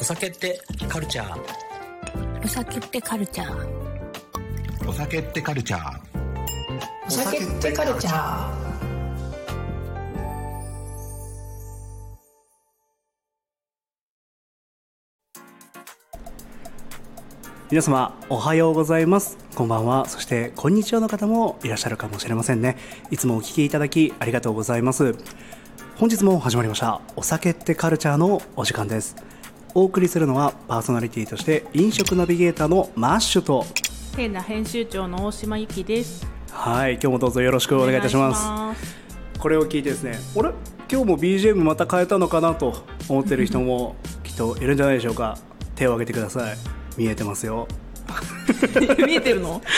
お酒ってカルチャー？お酒ってカルチャー。お酒ってカルチャー。お酒ってカルチャー。皆様おはようございます。こんばんは。そしてこんにちはの方もいらっしゃるかもしれませんね。いつもお聞きいただきありがとうございます。本日も始まりました。お酒ってカルチャーのお時間ですお送りするのはパーソナリティとして飲食ナビゲーターのマッシュとテーナ編集長の大島由紀です。はい今日もどうぞよろしくお願いいたします。これを聞いてですね俺今日も BGM また変えたのかなと思ってる人もきっといるんじゃないでしょうか。手を挙げてください。見えてますよ。見えてるの？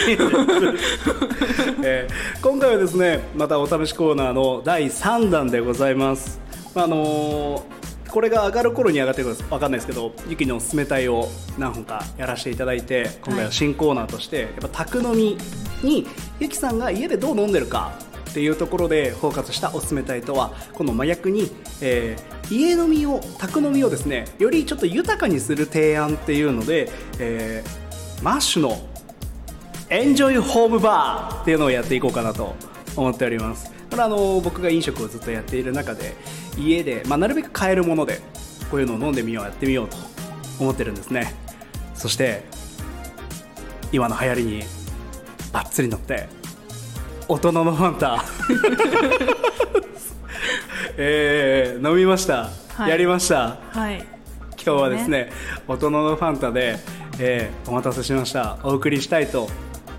えー今回はですねまたお試しコーナーの第3弾でございます、まああのーこれが上がる頃に上がってくるかわかんないですけどゆきのおすすめ隊を何本かやらせていただいて今回は新コーナーとして、やっぱ宅飲みにゆきさんが家でどう飲んでるかっていうところでフォーカスしたおすすめ隊とはこの麻薬に、えー家飲みを宅飲みをですねよりちょっと豊かにする提案っていうので、えーマッシュのエンジョイホームバーっていうのをやっていこうかなと思っておりますこれはあの僕が飲食をずっとやっている中で家で、まあ、なるべく買えるものでこういうのを飲んでみようやってみようと思ってるんですね。そして今の流行りにバッツリ乗って大人のファンタ。えー飲みました、はい。やりました。はい。今日はですね大人のファンタで、えーお待たせしました。お送りしたいと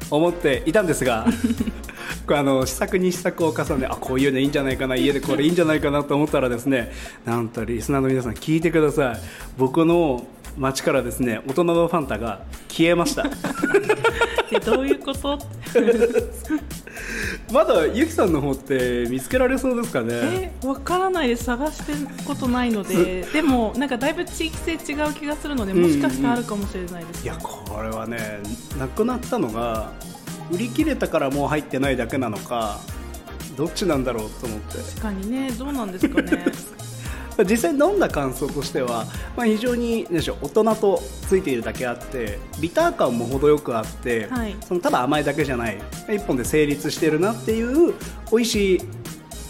思っていたんですがこれあの試作に試作を重ねあこういうのいいんじゃないかな家でこれいいんじゃないかなと思ったらですねなんとリスナーの皆さん聞いてください。僕の街からですね大人のファンタが消えました。えどういうこと？まだゆきさんの方って見つけられそうですかね。えわからないです。探してることないので、でもなんかだいぶ地域性違う気がするので、もしかしたらあるかもしれないです、いやこれはねなくなったのが売り切れたからもう入ってないだけなのかどっちなんだろうと思って確かにね、どうなんですかね。実際飲んだ感想としては、まあ、非常に何でしょう大人とついているだけあってビター感も程よくあって、はいそのただ甘いだけじゃない一本で成立してるなっていう美味しい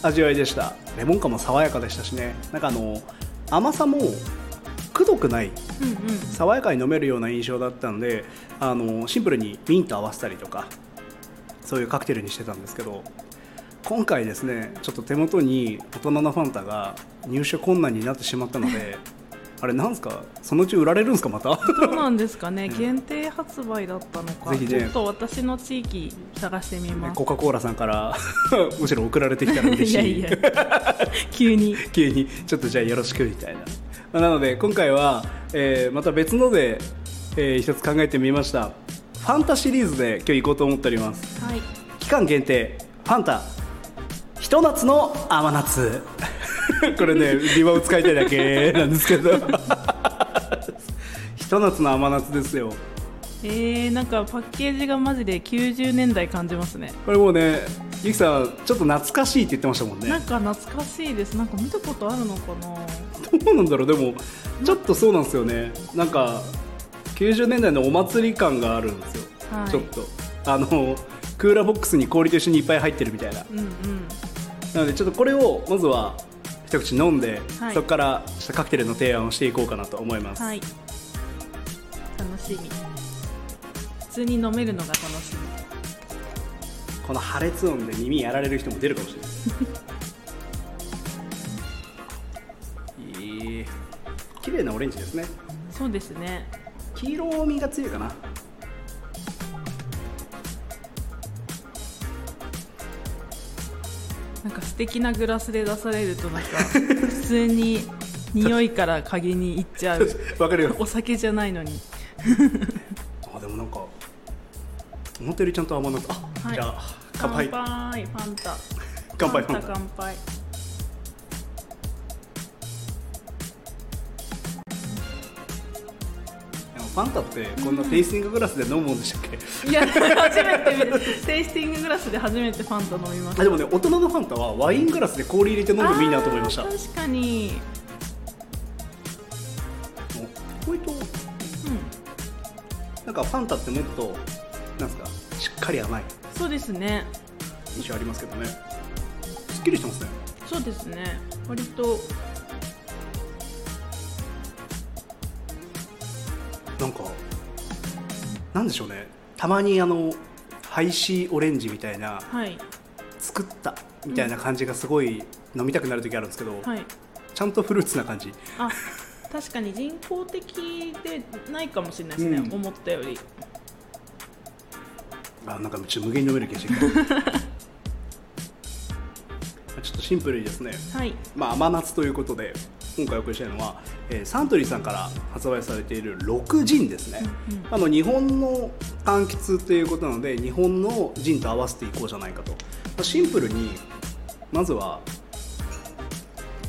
味わいでしたレモン感も爽やかでしたしねなんかあの甘さもくどくないうんうん。爽やかに飲めるような印象だったのであのシンプルにミント合わせたりとかそういうカクテルにしてたんですけど今回ですねちょっと手元に大人のファンタが入手困難になってしまったので あれなんですか？そのうち売られるんですかまた？どうなんですかね。限定発売だったのか。ぜひねちょっと私の地域探してみます。コカ・コーラさんから むしろ送られてきたら嬉しいいやいや。急に。急にちょっとじゃあよろしくみたいな、まあなので今回は、えーまた別ので、えー一つ考えてみましたファンタシリーズで今日行こうと思っておりますはい。期間限定ファンタひと夏の甘夏 これねリバを使いたいだけなんですけど ひと夏の甘夏ですよえー、なんかパッケージがマジで90年代感じますね。これもうねゆきさんちょっと懐かしいって言ってましたもんねなんか懐かしいです。なんか見たことあるのかな。どうなんだろうでもちょっとそうなんですよねなんか90年代のお祭り感があるんですよ、はいちょっとあのクーラーボックスに氷と一緒にいっぱい入ってるみたいなうんうん。なのでちょっとこれをまずは一口飲んで、はいそこからカクテルの提案をしていこうかなと思います、はい。楽しみ。普通に飲めるのが楽しこの破裂音で耳やられる人も出るかもしれないいい 綺麗なオレンジですねみ。そうですね。黄色みが強いかななんか素敵なグラスで出されるとなんか普通に匂いから鍵に行っちゃう。わかるよお酒じゃないのに。あでもなんか思ったよりちゃんと甘なくあ、はいじゃあ乾杯乾杯。ファンタ。乾杯ファンタ乾杯。ファンタってこんなテイスティンググラスで飲むもんでしたっけ、いや初めてテイスティンググラスで初めてファンタ飲みました。あでもね大人のファンタはワイングラスで氷入れて飲んでもいいなと思いました。確かに。割と。なんかファンタってもっとなんですか？しっかり甘い。そうですね。印象ありますけどね。すっきりしてますね。そうですね。割となんでしょうね。たまにあのハイシーオレンジみたいなはい。作ったみたいな感じがすごい飲みたくなる時あるんですけど、はい。ちゃんとフルーツな感じ。あ確かに人工的でないかもしれないですね、うん。思ったより。あなんかちょっと無限に飲める気がしてきた ちょっとシンプルにですね、はい。まあ、甘夏ということで今回お送りしたいのは、えーサントリーさんから発売されている6ジンですね、あの日本の柑橘ということなので日本のジンと合わせていこうじゃないかと、まあシンプルにまずは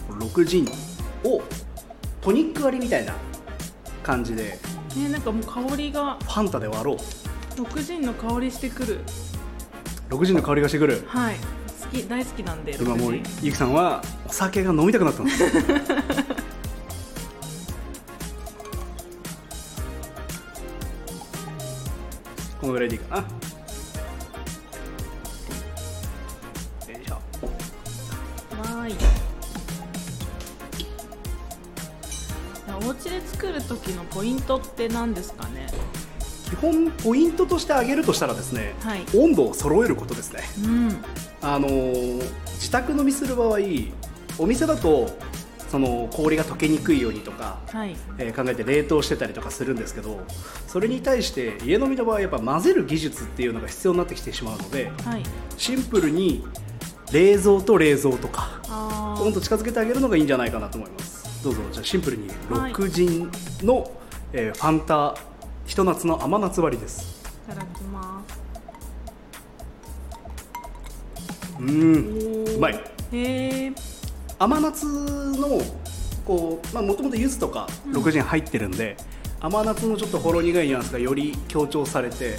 6ジンをトニック割りみたいな感じでねなんかもう香りがファンタで割ろう。六人の香りしてくる。6ジンの香りがしてくる。はい好き大好きなんで今もう六ゆきさんはお酒が飲みたくなったんです。このぐらいでいいかな。よいしょ。人わーい。お家で作る時のポイントって何ですかね？基本ポイントとして挙げるとしたらですね、はい。温度を揃えることですね。うん。あのー自宅飲みする場合お店だとその氷が溶けにくいようにとかはい。えー考えて冷凍してたりとかするんですけどそれに対して家飲みの場合やっぱ混ぜる技術っていうのが必要になってきてしまうのではい。シンプルに冷蔵と冷蔵とかあ温度近づけてあげるのがいいんじゃないかなと思います。どうぞじゃあシンプルにはい。6陣の、えーファンタひと夏の甘夏割りです。ーいただきます。うー。んうまい。へえ甘夏のこうまあもともと柚子とか6陣入ってるんで、甘夏のちょっとほろ苦いニュアンスがより強調されて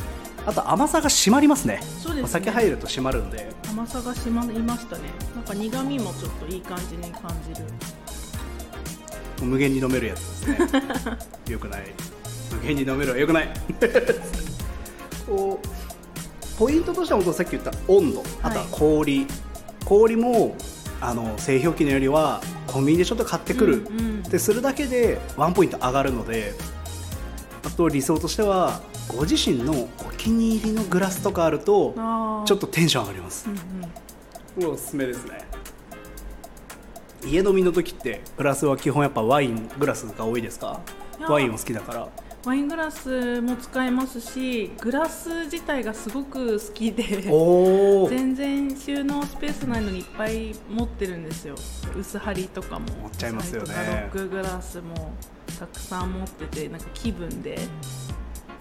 あと甘さが締まりますね。そうですね。お酒入ると締まるんで。甘さがしまいましたね。なんか苦味もちょっといい感じに感じる。無限に飲めるやつですね。よくない無限に飲めるはよくない。こうポイントとしては本当さっき言った温度。あとは氷、氷もあの製氷機のよりはコンビニでちょっと買ってくる、うんうん。ってするだけでワンポイント上がるのであと理想としてはご自身のお気に入りのグラスとかあるとちょっとテンション上がります。うんうん。これおすすめですね。家飲みの時ってグラスは基本やっぱワイングラスが多いですか？ワインを好きだからワイングラスも使えますしグラス自体がすごく好きで全然収納スペースないのにいっぱい持ってるんですよ。薄張りとかも。持っちゃいますよね。ロックグラスもたくさん持っててなんか気分で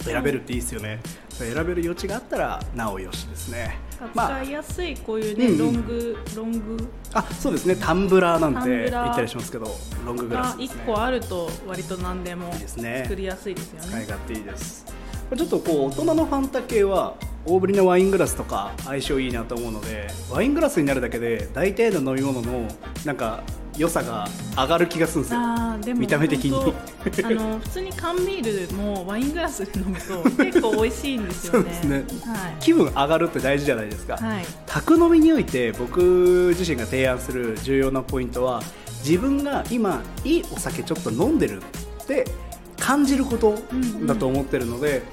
選べるっていいですよね。選べる余地があったらなおよしですね。まあ使いやすいこういうね、うん。うんロングロング。あそうですね。タンブラーなんて言ったりしますけどロンググラがスですね。1個あると割と何でもいいですね。作りやすいですよ使いね勝手いいです。ちょっとこう大人のファンタ系は大ぶりのワイングラスとか相性いいなと思うのでワイングラスになるだけで大体の飲み物のなんか良さが上がる気がするんですよ。あーでも見た目的に。あの 普通に缶ビールもワイングラスで飲むと結構美味しいんですよね。そうですはい。気分上がるって大事じゃないですか、はい。宅飲みにおいて僕自身が提案する重要なポイントは自分が今いいお酒ちょっと飲んでるって感じることだと思ってるので、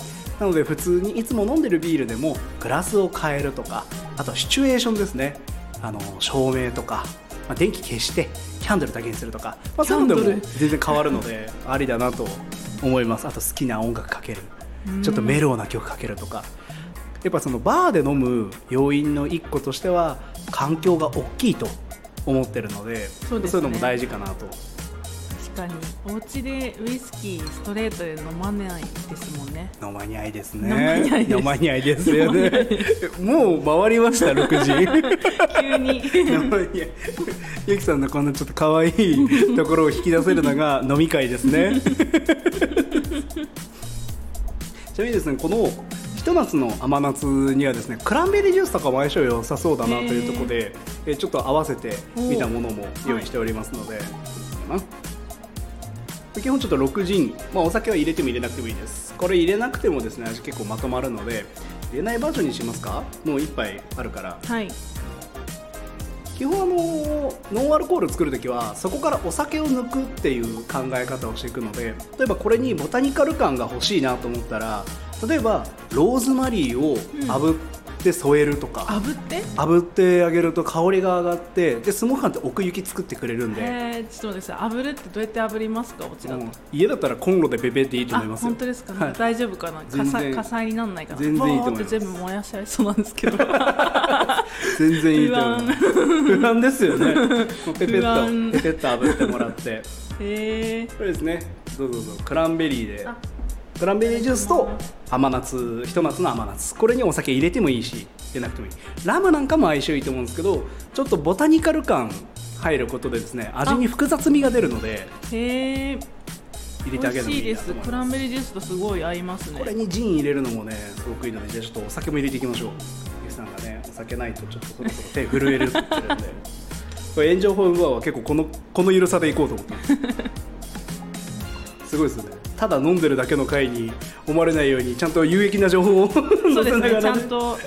なので普通にいつも飲んでるビールでもグラスを変えるとかあとシチュエーションですね。あの照明とか、まあ、電気消してキャンドルだけにするとか、まあ、そういうのでも。全然変わるのでありだなと思います。あと好きな音楽かける。ちょっとメロウな曲かけるとか。やっぱそのバーで飲む要因の一個としては環境が大きいと思ってるのでそうですね。いうのも大事かなと。確かにお家でウイスキーストレートで飲まないですもんね。飲まにゃいですね。飲まにゃいです。よね。もう回りました6時。急に。飲まにゃい。ゆきさんのこんなちょっと可愛い ところを引き出せるのが飲み会ですね。ちなみにですねこのひと夏の甘夏にはですねクランベリージュースとかも相性良さそうだなというところでえちょっと合わせてみたものも用意しておりますので、まあ基本ちょっと6ジン、まあ、お酒は入れても入れなくてもいいです。これ入れなくてもですね味結構まとまるので入れないバージョンにしますか？もう1杯あるから。はい。基本あのノンアルコール作るときはそこからお酒を抜くっていう考え方をしていくので例えばこれにボタニカル感が欲しいなと思ったら例えばローズマリーを炙って添えるとか、炙って？炙ってあげると香りが上がってでスモーカーって奥行き作ってくれるんで、えー、ちょっと待って炙るってどうやって炙りますか？こちらうん。家だったらコンロでベベっていいとあ思いますよ。本当ですか、はい。大丈夫かな？火災火災にならないかな？全然いいと思い全部燃やしちゃいそうなんですけど。全然いいと思います。不安。ですよね。ペペッとペペッと炙ってもらって。へえこれですね。どうぞどうぞ。クランベリーであクランベリージュースと甘夏ひと夏の甘夏。これにお酒入れてもいいし入れなくてもいい。ラムなんかも相性いいと思うんですけどちょっとボタニカル感入ることでですね味に複雑味が出るのでへえ入れてあげるのいでいいなと思いす。クランベリージュースとすごい合いますね。これにジン入れるのもねすごくいいのでじゃあちょっとお酒も入れていきましょう。ゆうさんがねお酒ないとちょっとそろそろ手震えるって言ってるんで。これ炎上法は結構このこの緩さでいこうと思ってます。すごいですよねただ飲んでるだけの回に思われないようにちゃんと有益な情報を載そうですね ちせながらね。ゃんと。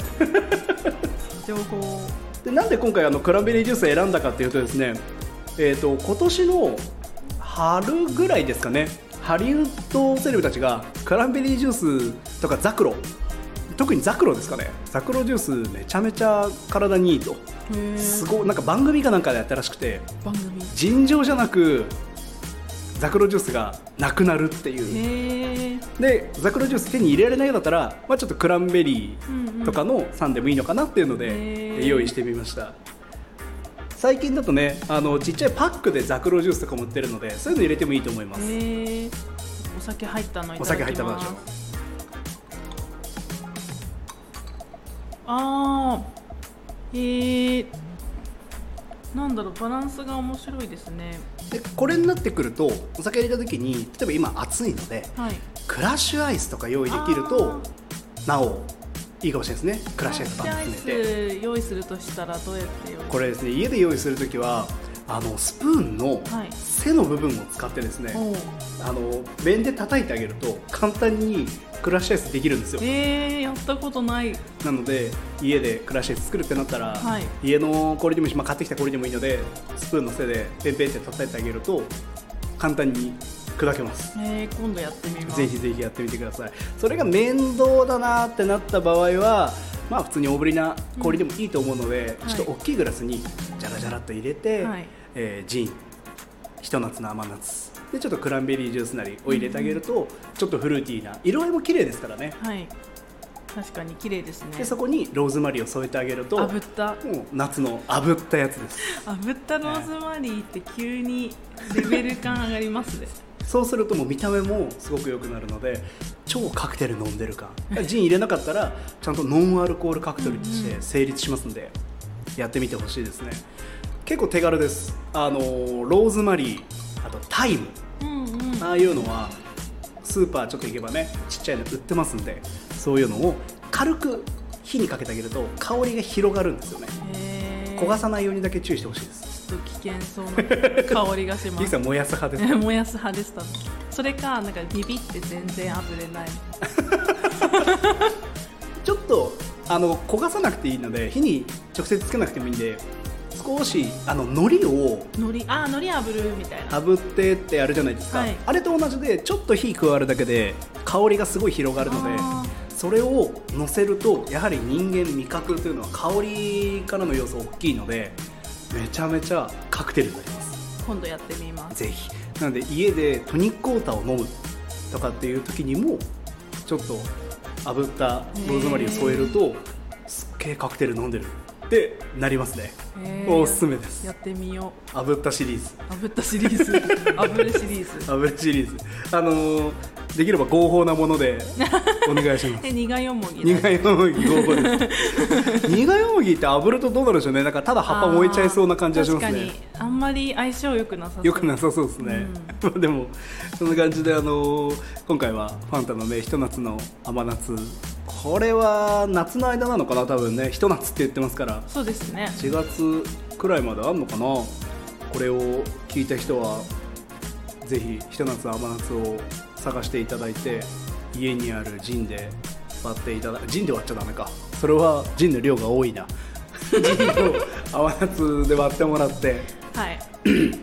情報を。でなんで今回あのクランベリージュースを選んだかっていうとですね、えー、と今年の春ぐらいですかねハリウッドセレブたちがクランベリージュースとかザクロ特にザクロですかねザクロジュースめちゃめちゃ体にいいと。へえすごいなんか番組かなんかでやったらしくて。番組。尋常じゃなくザクロジュースがなくなるっていう。でザクロジュース手に入れられないようだったら、まあ、ちょっとクランベリーとかの酸でもいいのかなっていうので、用意してみました。最近だとねあのちっちゃいパックでザクロジュースとかも売ってるのでそういうの入れてもいいと思います、お酒入ったのお酒入ったバージョン。あーへえなんだろうバランスが面白いですね。でこれになってくるとお酒入れた時に例えば今暑いのではい。クラッシュアイスとか用意できるとなおいいかもしれないですね。クラッシュアイスと詰めて。ス用意するとしたらどうやって用意これですね家で用意する時はあのスプーンのはい。背の部分を使ってですね、おう。あの面で叩いてあげると簡単にクラッシュアイスできるんですよ。えー、やったことない。なので家でクラッシュアイス作るってなったら、はい。家の氷でもいいし、まあ、買ってきた氷でもいいのでスプーンの背でペンペンって叩いてあげると簡単に砕けます。えー、今度やってみます。ぜひぜひやってみてください。それが面倒だなってなった場合はまあ普通に大ぶりな氷でもいいと思うので、はい。ちょっと大きいグラスにジャラジャラっと入れて、はい。えージン。ひと夏の甘夏でちょっとクランベリージュースなりを入れてあげると、ちょっとフルーティーな色合いも綺麗ですからね。はい。確かに綺麗ですね。でそこにローズマリーを添えてあげると炙った？もう夏の炙ったやつです。炙ったローズマリーって急にレベル感上がりますね。そうするともう見た目もすごく良くなるので超カクテル飲んでる感。ジン入れなかったらちゃんとノンアルコールカクテルとして成立しますのでやってみてほしいですね。結構手軽です。あのローズマリーあとタイム。うんうん。ああいうのはスーパーちょっと行けばねちっちゃいの売ってますんでそういうのを軽く火にかけてあげると香りが広がるんですよね。焦がさないようにだけ注意してほしいです。ちょっと危険そうな香りがします。さん燃やす派ですか？燃やす派でした。ねそれかなんかビビって全然炙れない。ちょっとあの焦がさなくていいので火に直接つけなくてもいいんで少しあの海苔を海苔あ海苔炙るみたいな。炙ってってやるじゃないですか、はい。あれと同じでちょっと火加わるだけで香りがすごい広がるのであそれを乗せるとやはり人間味覚というのは香りからの要素大きいのでめちゃめちゃカクテルになります。今度やってみます。ぜひ。なので家でトニックウォーターを飲むとかっていう時にもちょっと炙ったローズマリーを添えるとすっげえカクテル飲んでるってなりますねおすすめです。やってみよ炙ったシリーズ。う炙った シリーズ。炙るシリーズ。炙りシリーズ。あのーできれば合法なもので お願いします。え苦いよもぎ苦いよもぎ合法です。苦いよもぎって炙るとどうなるんでしょうね。なんかただ葉っぱ燃えちゃいそうな感じがしますね。確かに。あんまり相性良くなさそう。よくなさそうですね、まあ でもそんな感じで、あのー今回はファンタのねひと夏の甘夏これは夏の間なのかな多分ね。ひと夏って言ってますから。そうですね。4月くらいまであんのかな。これを聞いた人はぜひひと夏甘夏を探していただいて家にあるジンで割っていただジンで割っちゃダメか。それはジンの量が多いな。ジンを甘夏で割ってもらってはい。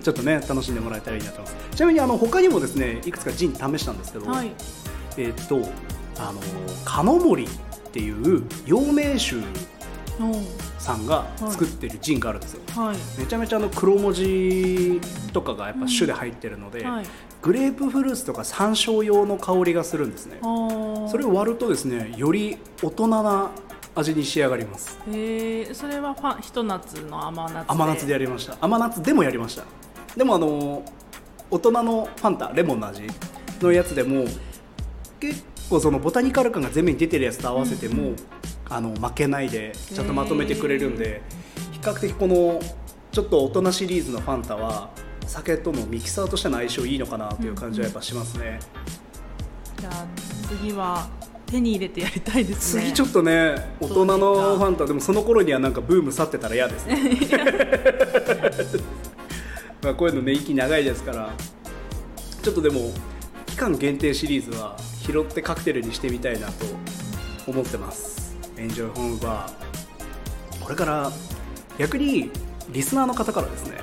ちょっとね楽しんでもらえたらいいなと。思いますちなみにあの他にもですねいくつかジン試したんですけど、はい。えっとあの金森っていう陽明酒おさんが作ってるジンがあるんですよ、はい。めちゃめちゃあの黒文字とかがやっぱ酒で入ってるので、はい。グレープフルーツとか山椒用の香りがするんですね。それを割るとですねより大人な味に仕上がります。えー、それはファンひと夏の甘夏で。甘夏でやりました。甘夏でもやりました。でもあの大人のファンタレモンの味のやつでも結構そのボタニカル感が前面に出てるやつと合わせても、あの負けないでちゃんとまとめてくれるんで、比較的このちょっと大人シリーズのファンタは酒とのミキサーとしての相性いいのかなという感じはやっぱしますね、じゃあ次は手に入れてやりたいですね。次ちょっとね大人のファンタでもその頃にはなんかブーム去ってたら嫌ですね。まあこういうのね息長いですから。ちょっとでも期間限定シリーズは拾ってカクテルにしてみたいなと思ってます。エンジョイホームバーこれから逆にリスナーの方からですね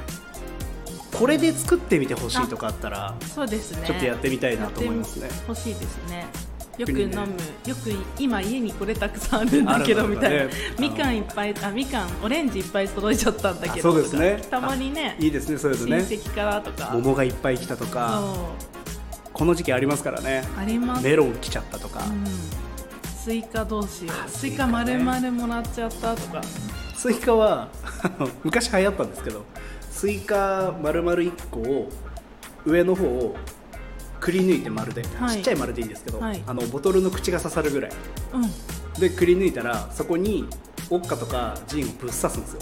これで作ってみてほしいとかあったらそうですね。ちょっとやってみたいなと思いますね。やってほしいですね。よく飲む、よく今家にこれたくさんあるんだけどみたいな、ねみかんいっぱいあみかんオレンジいっぱい届いちゃったんだけあどそうですね。たまにねいいですねそういうの親ね戚からとか。桃がいっぱい来たとかこの時期ありますからね。あります。メロン来ちゃったとか、うん。スイカどうしよあうスイカ丸々もらっちゃったとか。スイカは 昔流行ったんですけどスイカ丸々1個を上の方をくり抜いて丸で、はい。ちっちゃい丸でいいんですけど、はい。あのボトルの口が刺さるぐらい。うん。でくり抜いたらそこにウォッカとかジンをぶっ刺すんですよ。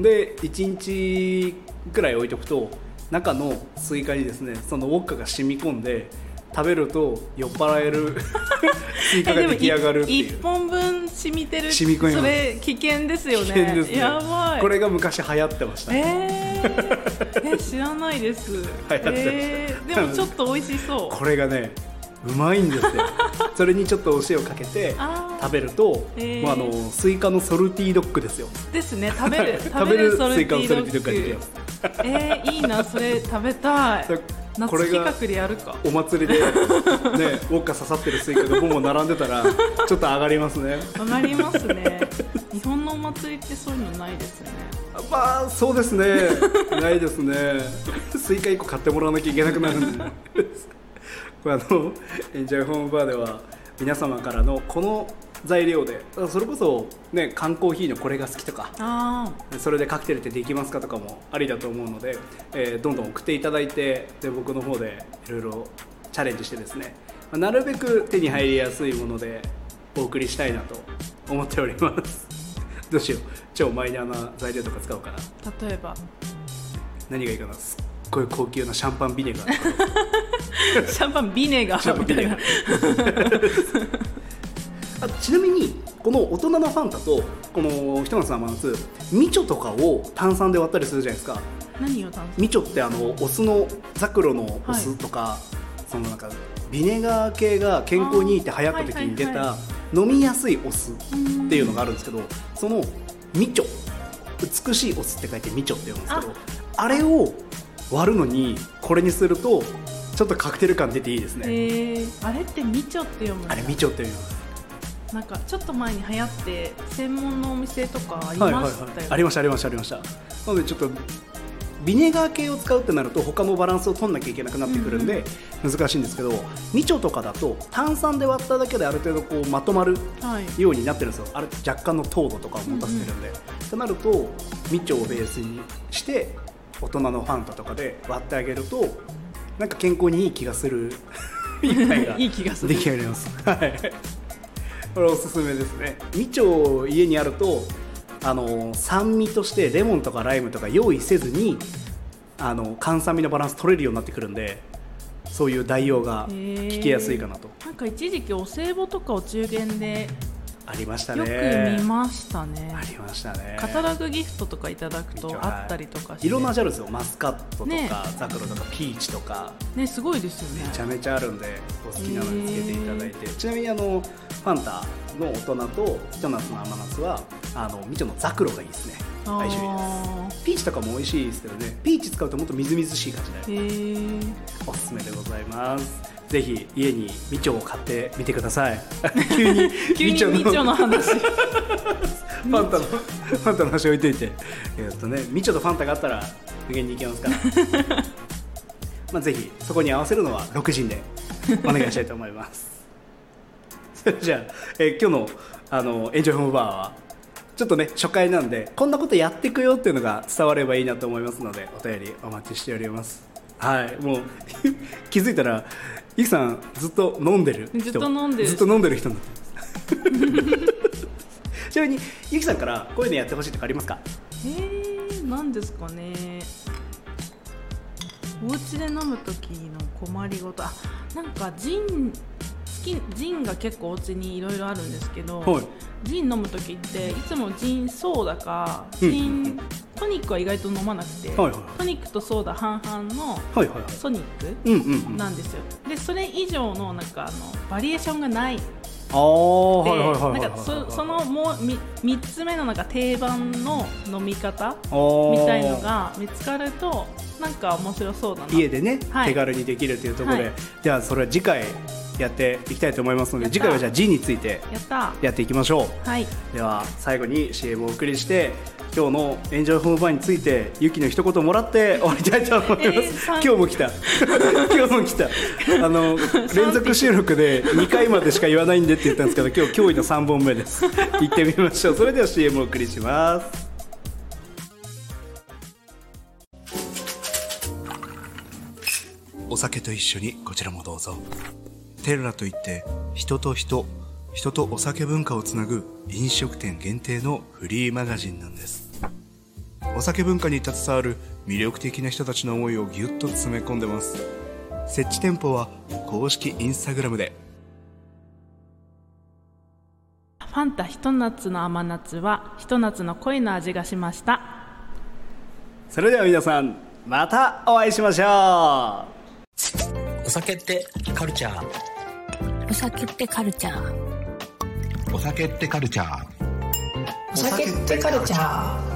で1日ぐらい置いとくと中のスイカにですねそのウォッカが染み込んで食べると酔っ払える スイカが出来上がるっていう。一本分染みてる。染み込みそれ危険ですよね。危険ですね。やばい。これが昔流行ってました、えー、え知らないです。行ってました。えー、でもちょっと美味しそう。これがねうまいんですよ。それにちょっとお塩かけて食べると、へー。もうあのスイカのソルティードッグですよ。ですね。食べる食べるスイカのソルティードッグができッます。グえー、いいなそれ食べたい。こ夏れが企画でやるか。お祭りでねウォッカ刺さってるスイカがボンボン並んでたらちょっと上がりますね。上がりますね。日本のお祭りってそういうのないですね。まあそうですね。ないですね。スイカ1個買ってもらわなきゃいけなくなるんであのエンジョイホームバーでは皆様からのこの材料でそれこそね缶コーヒーのこれが好きとかあそれでカクテルってできますかとかもありだと思うので、えーどんどん送っていただいてで僕の方でいろいろチャレンジしてですねまあなるべく手に入りやすいものでお送りしたいなと思っております。どうしよう。超マイナーな材料とか使おうかな。あ例えば。何がいいかなごい高級なシャンパンビネガー。シャンパンビネガーみたいな。あちなみにこの大人のファンタとこのひと夏甘夏みちょとかを炭酸で割ったりするじゃないですか。何を担みちょってあのお酢のザクロのお酢とか、そのなんかビネガー系が健康にいいって流行った時に出た飲みやすいお酢っていうのがあるんですけどそのみちょ美しいお酢って書いてみちょって読むんですけどあれを割るのにこれにするとちょっとカクテル感出ていいですね、えー、あれってみちょって読むあれみちょっていうなんかちょっと前に流行って専門のお店とかありはいはいはい。ましたよ、ありましたありましたありました。なのでちょっとビネガー系を使うってなると他のバランスを取んなきゃいけなくなってくるんで難しいんですけどみちょとかだと炭酸で割っただけである程度こうまとまるはいようになってるんですよ。あれ若干の糖度とかを持たせてるんで、となるとみちょをベースにして大人のファンタとかで割ってあげるとなんか健康にいい気がする一杯がいい気がする。出来上がります。はい。これおすすめですね。みちょ家にあるとあの酸味としてレモンとかライムとか用意せずにあの甘酸味のバランス取れるようになってくるんでそういう代用が効きやすいかなと。なんか一時期お歳暮とかお中元でありましたよねく見ましたね。ありましたね。カタログギフトとかいただくとあったりとかして、いろんな味あるんですよ。マスカットとか、ね。ザクロとかピーチとか。ねすごいですよね。めちゃめちゃあるんでお好きなのにつけていただいて。ちなみにあのファンタの大人とひと夏の甘夏はあのみちょのザクロがいいですね。相性いいあです。ピーチとかも美味しいですけどね。ピーチ使うともっとみずみずしい感じでーへえおすすめでございますぜひ家にみちょを買ってみてください。急に急にみちょの話。ファンタのファンタの話置いといて。えっとねみちょとファンタがあったら無限に行けますから。まあぜひそこに合わせるのは6時でお願いしたいと思います。それじゃあ、えー今日のあのエンジョイホームバーはちょっとね初回なんでこんなことやっていくよっていうのが伝わればいいなと思いますのでお便りお待ちしておりますはいもう 気づいたらゆきさんずっと飲んでる人。ずっと飲んでるずっと飲んでる人 ちなみにゆきさんからこういうのやってほしいとかありますか？えー、何ですかね。お家で飲む時の困りごと。あなんかジン好きジンが結構お家にいろいろあるんですけど、はい。ジン飲む時っていつもジンソーダかうん。ジン、トニックは意外と飲まなくて、はいはいトニックとソーダ半々のソニックなんですよ。でそれ以上のなんかあのバリエーションがないあはいはいなんかそそのもうみ3つ目のなんか定番の飲み方みみたいのが見つかるとなんか面白そうだな。家でね、はい。手軽にできるというところで、はい。じゃあそれは次回やっていきたいと思いますのでやった。次回はじゃあ G についてやった。やっていきましょう。はい。では最後に CM をお送りして今日のエンジョイホームバーについてゆきの一言もらって 終わりたいと思います、えー今日も来た。今日も来た。あの連続収録で2回までしか言わないんでって言ったんですけど今日驚異の3本目です。行ってみましょう。それでは CM をお送りします。お酒と一緒にこちらもどうぞ。テルラといって人と人人とお酒文化をつなぐ飲食店限定のフリーマガジンなんですお酒文化に携わる魅力的な人たちの思いをぎゅっと詰め込んでます。設置店舗は公式インスタグラムで。ファンタひと夏の甘夏はひと夏の恋の味がしました。それでは皆さんまたお会いしましょう。お酒ってカルチャー？お酒ってカルチャー。お酒ってカルチャー？お酒ってカルチャー